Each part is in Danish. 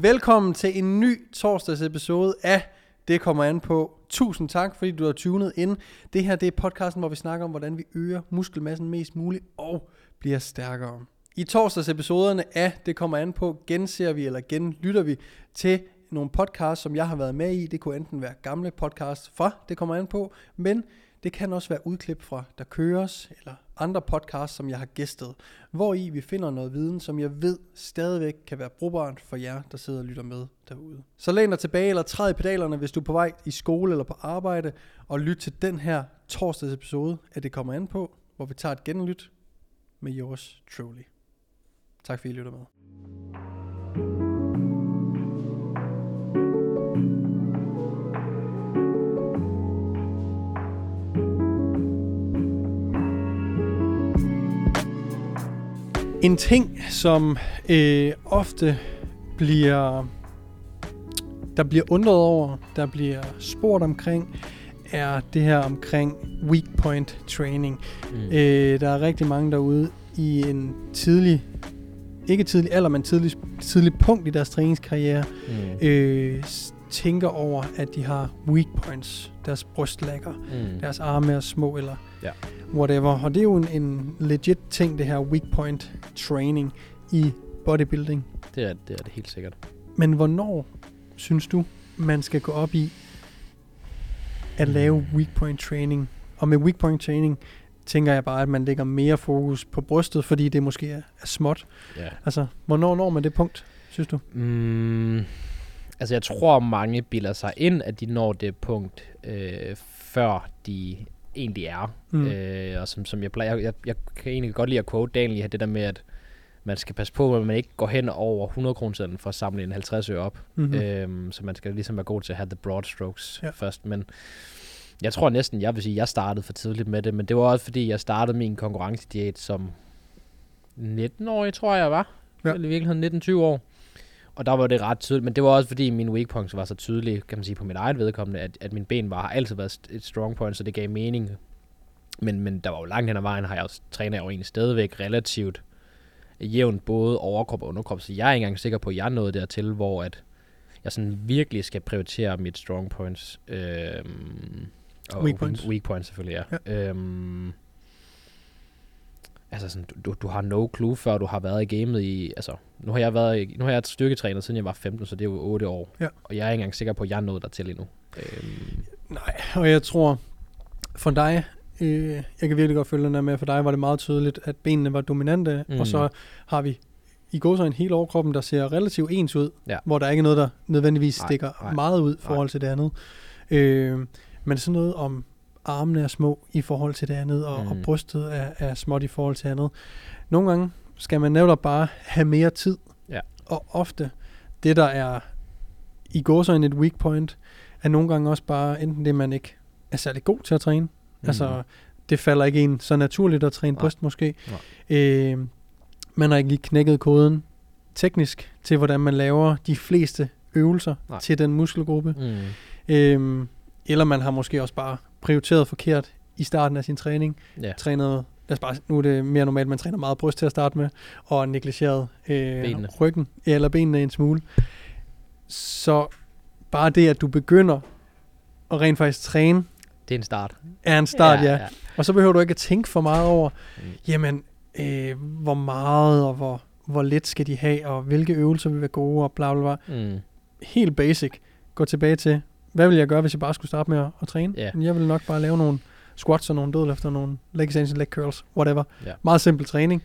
Velkommen til en ny torsdags episode af Det kommer an på. Tusind tak, fordi du har tunet ind. Det her det er podcasten, hvor vi snakker om, hvordan vi øger muskelmassen mest muligt og bliver stærkere. I torsdags episoderne af Det kommer an på, genser vi eller genlytter vi til nogle podcasts, som jeg har været med i. Det kunne enten være gamle podcasts fra Det kommer an på, men det kan også være udklip fra Der Køres, eller andre podcasts, som jeg har gæstet, hvor i vi finder noget viden, som jeg ved stadigvæk kan være brugbart for jer, der sidder og lytter med derude. Så læn dig tilbage eller træd i pedalerne, hvis du er på vej i skole eller på arbejde, og lyt til den her torsdags episode af Det kommer an på, hvor vi tager et genlyt med yours truly. Tak fordi I lytter med. En ting, som øh, ofte bliver der bliver undret over, der bliver spurgt omkring, er det her omkring weak point training. Mm. Øh, der er rigtig mange derude i en tidlig, ikke tidlig alder, men tidlig, tidlig punkt i deres træningskarriere, mm. øh, tænker over, at de har weak points. Deres brystlægger, mm. deres arme er små, eller ja. Whatever. Og det er jo en, en legit ting, det her weak point training i bodybuilding. Det er det, er det helt sikkert. Men hvornår synes du, man skal gå op i at lave weak point training? Og med weak point training tænker jeg bare, at man lægger mere fokus på brystet, fordi det måske er, er småt. Ja. Altså, hvornår når man det punkt, synes du? Mm, altså, jeg tror, mange bilder sig ind, at de når det punkt, øh, før de egentlig er. Mm. Øh, og som, som jeg plejer, jeg, jeg kan egentlig godt lide at quote Daniel det der med, at man skal passe på, at man ikke går hen over 100 kroner for at samle en 50 øre op. Mm-hmm. Øhm, så man skal ligesom være god til at have the broad strokes ja. først. Men jeg tror næsten, jeg vil sige, at jeg startede for tidligt med det, men det var også fordi, jeg startede min konkurrencediæt som 19-årig, tror jeg var. Ja. Eller i virkeligheden 19-20 år. Og der var det ret tydeligt, men det var også fordi min weak points var så tydelige, kan man sige, på mit eget vedkommende, at, at min ben var, har altid været et strong point, så det gav mening. Men, men der var jo langt hen ad vejen, har jeg også trænet jo egentlig stadigvæk relativt jævnt både overkrop og underkrop, så jeg er ikke engang sikker på, at jeg er nået dertil, hvor at jeg sådan virkelig skal prioritere mit strong points. Øhm, og weak points. Weak points selvfølgelig, ja. ja. Øhm, altså sådan, du, du har no clue, før du har været i gamet i, altså, nu har jeg været i, nu har jeg styrketrænet, siden jeg var 15, så det er jo 8 år. Ja. Og jeg er ikke engang sikker på, at jeg er nået dertil endnu. Øhm. Nej, og jeg tror, for dig Øh, jeg kan virkelig godt følge den der med, for dig var det meget tydeligt, at benene var dominante, mm. og så har vi i går så en hele overkroppen, der ser relativt ens ud, ja. hvor der ikke er noget, der nødvendigvis nej, stikker nej, meget ud i forhold til det andet. Øh, men sådan noget om armene er små i forhold til det andet, og, mm. og brystet er, er småt i forhold til andet. Nogle gange skal man netop bare have mere tid, ja. og ofte det, der er i går så et weak point, er nogle gange også bare enten det, man ikke er særlig god til at træne, Mm. Altså, det falder ikke en så naturligt at træne Nej. bryst måske. Nej. Øh, man har ikke lige knækket koden teknisk til, hvordan man laver de fleste øvelser Nej. til den muskelgruppe. Mm. Øh, eller man har måske også bare prioriteret forkert i starten af sin træning. Ja. Trænet, lad os bare, nu er det mere normalt, man træner meget bryst til at starte med, og negligeret øh, ryggen eller benene en smule. Så bare det, at du begynder at rent faktisk træne det er en start. Er en start, ja. ja. ja. Og så behøver du ikke at tænke for meget over, mm. jamen, øh, hvor meget og hvor, hvor let skal de have, og hvilke øvelser vil være gode, og bla bla bla. Mm. Helt basic. Gå tilbage til, hvad vil jeg gøre, hvis jeg bare skulle starte med at, at træne? Yeah. Jeg vil nok bare lave nogle squats og nogle dødløfter, og nogle leg extensions, leg curls, whatever. Yeah. Meget simpel træning,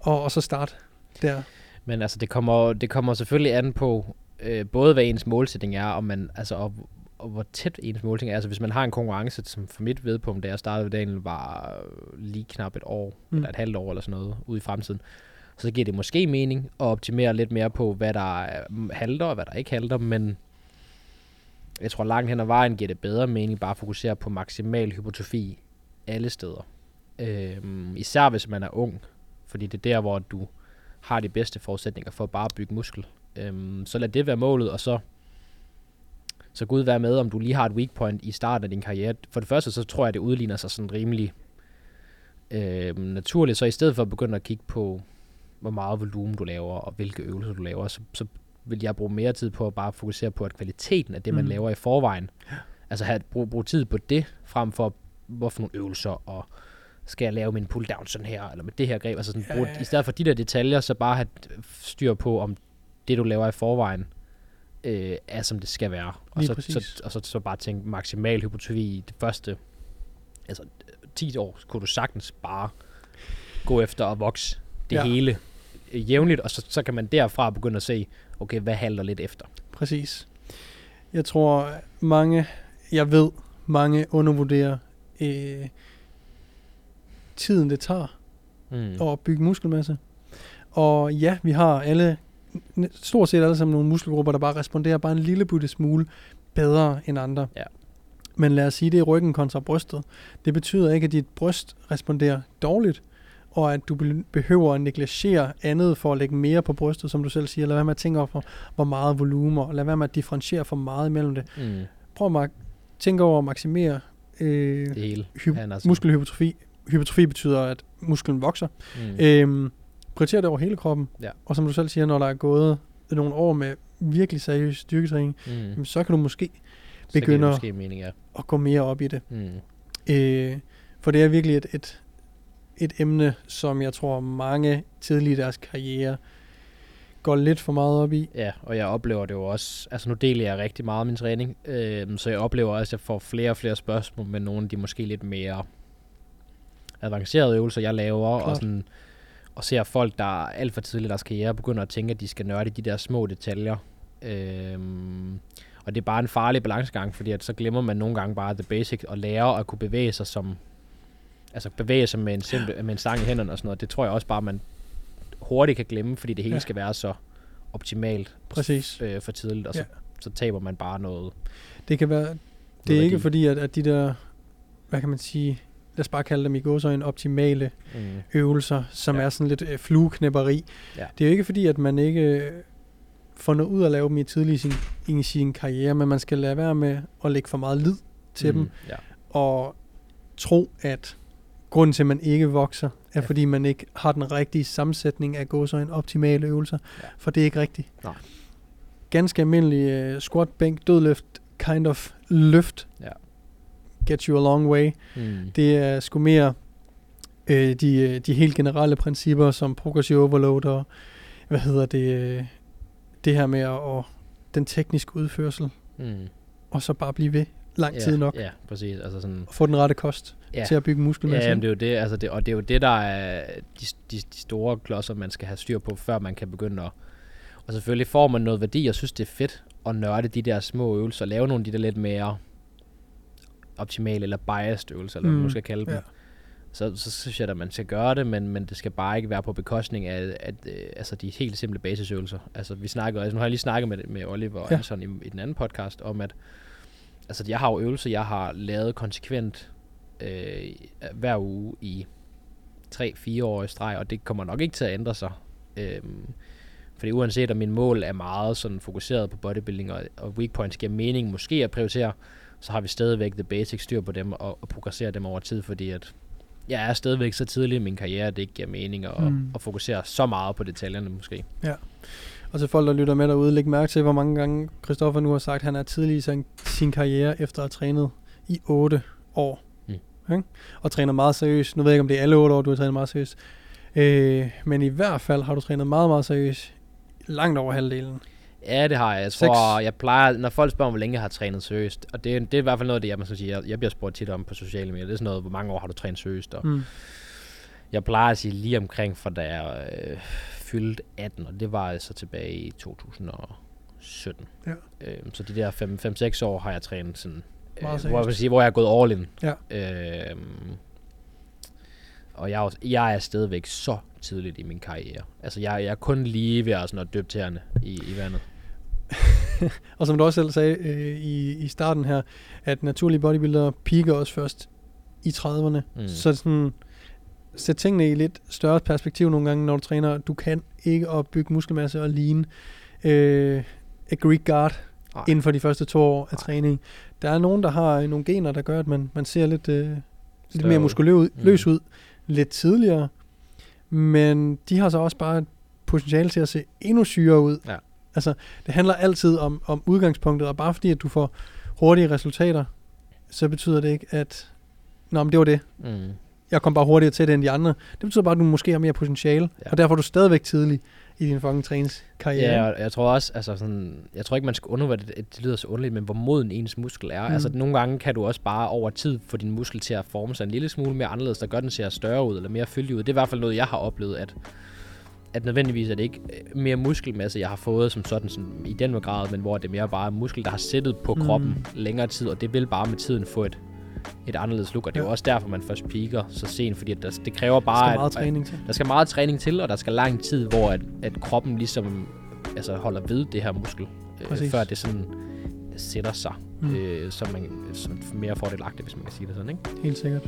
og, og så start der. Men altså, det kommer, det kommer selvfølgelig an på, øh, både hvad ens målsætning er, og, man, altså, og og hvor tæt ens målting er. Altså hvis man har en konkurrence, som for mit vedpunkt, da jeg startede dagen, var lige knap et år, mm. eller et halvt år eller sådan noget, ude i fremtiden, så giver det måske mening at optimere lidt mere på, hvad der halter og hvad der ikke halter, men jeg tror langt hen ad vejen giver det bedre mening bare at fokusere på maksimal hypotrofi alle steder. Øhm, især hvis man er ung, fordi det er der, hvor du har de bedste forudsætninger for at bare bygge muskel. Øhm, så lad det være målet, og så så Gud være med, om du lige har et weak point i starten af din karriere. For det første, så tror jeg, det udligner sig sådan rimelig øh, naturligt. Så i stedet for at begynde at kigge på, hvor meget volumen du laver, og hvilke øvelser du laver, så, så vil jeg bruge mere tid på at bare fokusere på at kvaliteten af det, man mm. laver i forvejen. Altså have, bruge, bruge tid på det, frem for hvorfor nogle øvelser, og skal jeg lave min pull down sådan her, eller med det her greb. Altså sådan, ja, brug, ja. i stedet for de der detaljer, så bare have styr på, om det, du laver i forvejen, øh, er som det skal være. Og så, så, og så, så bare tænke maksimal hypotrofi i det første, altså 10 år, kunne du sagtens bare gå efter at vokse det ja. hele jævnligt, og så, så kan man derfra begynde at se, okay, hvad halter lidt efter. Præcis. Jeg tror, mange, jeg ved, mange undervurderer øh, tiden, det tager mm. at bygge muskelmasse. Og ja, vi har alle, stort set alle sammen nogle muskelgrupper, der bare responderer bare en lille bitte smule bedre end andre. Ja. Men lad os sige, det er ryggen kontra brystet. Det betyder ikke, at dit bryst responderer dårligt, og at du behøver at negligere andet for at lægge mere på brystet, som du selv siger. Lad være med at tænke over, hvor meget volumen, og lad være med at differentiere for meget imellem det. Mm. Prøv at tænke over at maksimere øh, det hele. Hy- altså. muskelhypertrofi. Hypertrofi betyder, at musklen vokser. Mm. Øhm, prioriter det over hele kroppen. Ja. Og som du selv siger, når der er gået nogle år med virkelig seriøs styrketræning, mm. så kan du måske begynde måske mening, ja. at gå mere op i det. Mm. Øh, for det er virkelig et, et, et emne, som jeg tror mange tidligt i deres karriere går lidt for meget op i. Ja, og jeg oplever det jo også, altså nu deler jeg rigtig meget af min træning, øh, så jeg oplever også, at jeg får flere og flere spørgsmål med nogle af de måske lidt mere avancerede øvelser, jeg laver, Klart. og sådan, og ser folk, der alt for tidligt i deres karriere begynder at tænke, at de skal nørde de der små detaljer. Øh, og det er bare en farlig balancegang, fordi at så glemmer man nogle gange bare the basic og lære at kunne bevæge sig som altså bevæge sig med en, simpel, med en stang i hænderne og sådan noget. Det tror jeg også bare, man hurtigt kan glemme, fordi det hele ja. skal være så optimalt Præcis. Øh, for tidligt, og så, ja. så taber man bare noget. Det kan være, det er ikke fordi, at, at de der, hvad kan man sige, lad os bare kalde dem i går så en optimale mm. øvelser, som ja. er sådan lidt øh, flueknæpperi. Ja. Det er jo ikke fordi, at man ikke øh, får noget ud at lave dem i tidlig i sin, i sin karriere, men man skal lade være med at lægge for meget lid til mm. dem, ja. og tro, at grunden til, at man ikke vokser, er ja. fordi man ikke har den rigtige sammensætning af gåsøjne optimale øvelser. Ja. For det er ikke rigtigt. Nej. Ganske almindelig uh, squat, bænk, dødløft, kind of løft. Ja. Get you a long way. Mm. Det er sgu mere uh, de, de helt generelle principper, som progressive overload og hvad hedder det, uh, det her med at, og den tekniske udførsel. Mm. Og så bare blive ved lang ja, tid nok. Ja, præcis. Altså sådan, og få den rette kost ja. til at bygge muskelmasse. Ja, jamen, det er jo det, altså det, og det er jo det, der er de, de, de store klodser, man skal have styr på, før man kan begynde at... Og selvfølgelig får man noget værdi, og synes, det er fedt at nørde de der små øvelser, og lave nogle af de der lidt mere optimale eller biased øvelser, eller mm. hvad man mm. skal kalde dem. Ja. Så, så synes jeg, at man skal gøre det, men, men det skal bare ikke være på bekostning af at, øh, altså de helt simple basisøvelser. Altså vi snakker, altså nu har jeg lige snakket med, med Oliver ja. Andersen i, i den anden podcast om, at altså jeg har jo øvelser, jeg har lavet konsekvent øh, hver uge i 3-4 år i streg, og det kommer nok ikke til at ændre sig. Øh, fordi uanset om min mål er meget sådan fokuseret på bodybuilding, og, og weak points giver mening måske at prioritere, så har vi stadigvæk the basic styr på dem, og, og progressere dem over tid, fordi at jeg er stadigvæk så tidlig i min karriere, at det ikke giver mening at, mm. at fokusere så meget på detaljerne måske. Ja. Og til folk, der lytter med derude, læg mærke til, hvor mange gange Christoffer nu har sagt, at han er tidlig i sin, sin karriere, efter at have trænet i 8 år. Okay? Og træner meget seriøst. Nu ved jeg ikke, om det er alle 8 år, du har trænet meget seriøst. Øh, men i hvert fald har du trænet meget, meget seriøst. Langt over halvdelen. Ja, det har jeg. Jeg tror, jeg plejer, når folk spørger, hvor længe jeg har trænet seriøst, og det, det er i hvert fald noget af det, jeg, man skal sige, jeg, jeg bliver spurgt tit om på sociale medier. Det er sådan noget, hvor mange år har du trænet seriøst? Og mm. Jeg plejer at sige lige omkring, for da jeg øh, fyldte 18, og det var altså tilbage i 2017. Ja. Øh, så de der 5-6 år har jeg trænet sådan, øh, hvor, jeg sige, hvor jeg er gået all in. Ja. Øh, og jeg, jeg er stadigvæk så tidligt i min karriere. Altså, jeg, jeg er kun lige ved at, sådan at døbe tæerne i, i vandet. og som du også selv sagde øh, i, i starten her, at naturlige bodybuildere piker også først i 30'erne. Mm. Så sådan, sæt tingene i lidt større perspektiv nogle gange, når du træner. Du kan ikke opbygge muskelmasse og lean øh, a Greek guard Ej. inden for de første to år af Ej. træning. Der er nogen, der har nogle gener, der gør, at man, man ser lidt, øh, lidt mere muskuløs ud, mm. løs ud lidt tidligere. Men de har så også bare et potentiale til at se endnu syre ud. Ja. Altså, det handler altid om, om udgangspunktet, og bare fordi, at du får hurtige resultater, så betyder det ikke, at Nå, men det var det. Mm. Jeg kom bare hurtigere til det end de andre. Det betyder bare, at du måske har mere potentiale, ja. og derfor er du stadigvæk tidlig i din fucking træningskarriere. Ja, og jeg tror også, altså sådan, jeg tror ikke, man skal undervurdere det, det lyder så underligt, men hvor moden ens muskel er. Mm. Altså nogle gange kan du også bare over tid få din muskel til at forme sig en lille smule mere anderledes, der gør den ser større ud, eller mere fyldig ud. Det er i hvert fald noget, jeg har oplevet, at at nødvendigvis er det ikke øh, mere muskelmasse, jeg har fået som sådan, sådan i den grad, men hvor det er mere bare muskel, der har sættet på mm. kroppen mm. længere tid, og det vil bare med tiden få et, et anderledes look, og det er ja. jo også derfor, man først piker så sent, fordi der, det kræver bare... Der skal meget at, træning til. Der skal meget træning til, og der skal lang tid, hvor at, at kroppen ligesom altså holder ved det her muskel, øh, før det sådan sætter sig, mm. øh, som, man, som mere fordelagtigt, hvis man kan sige det sådan, ikke? Helt sikkert.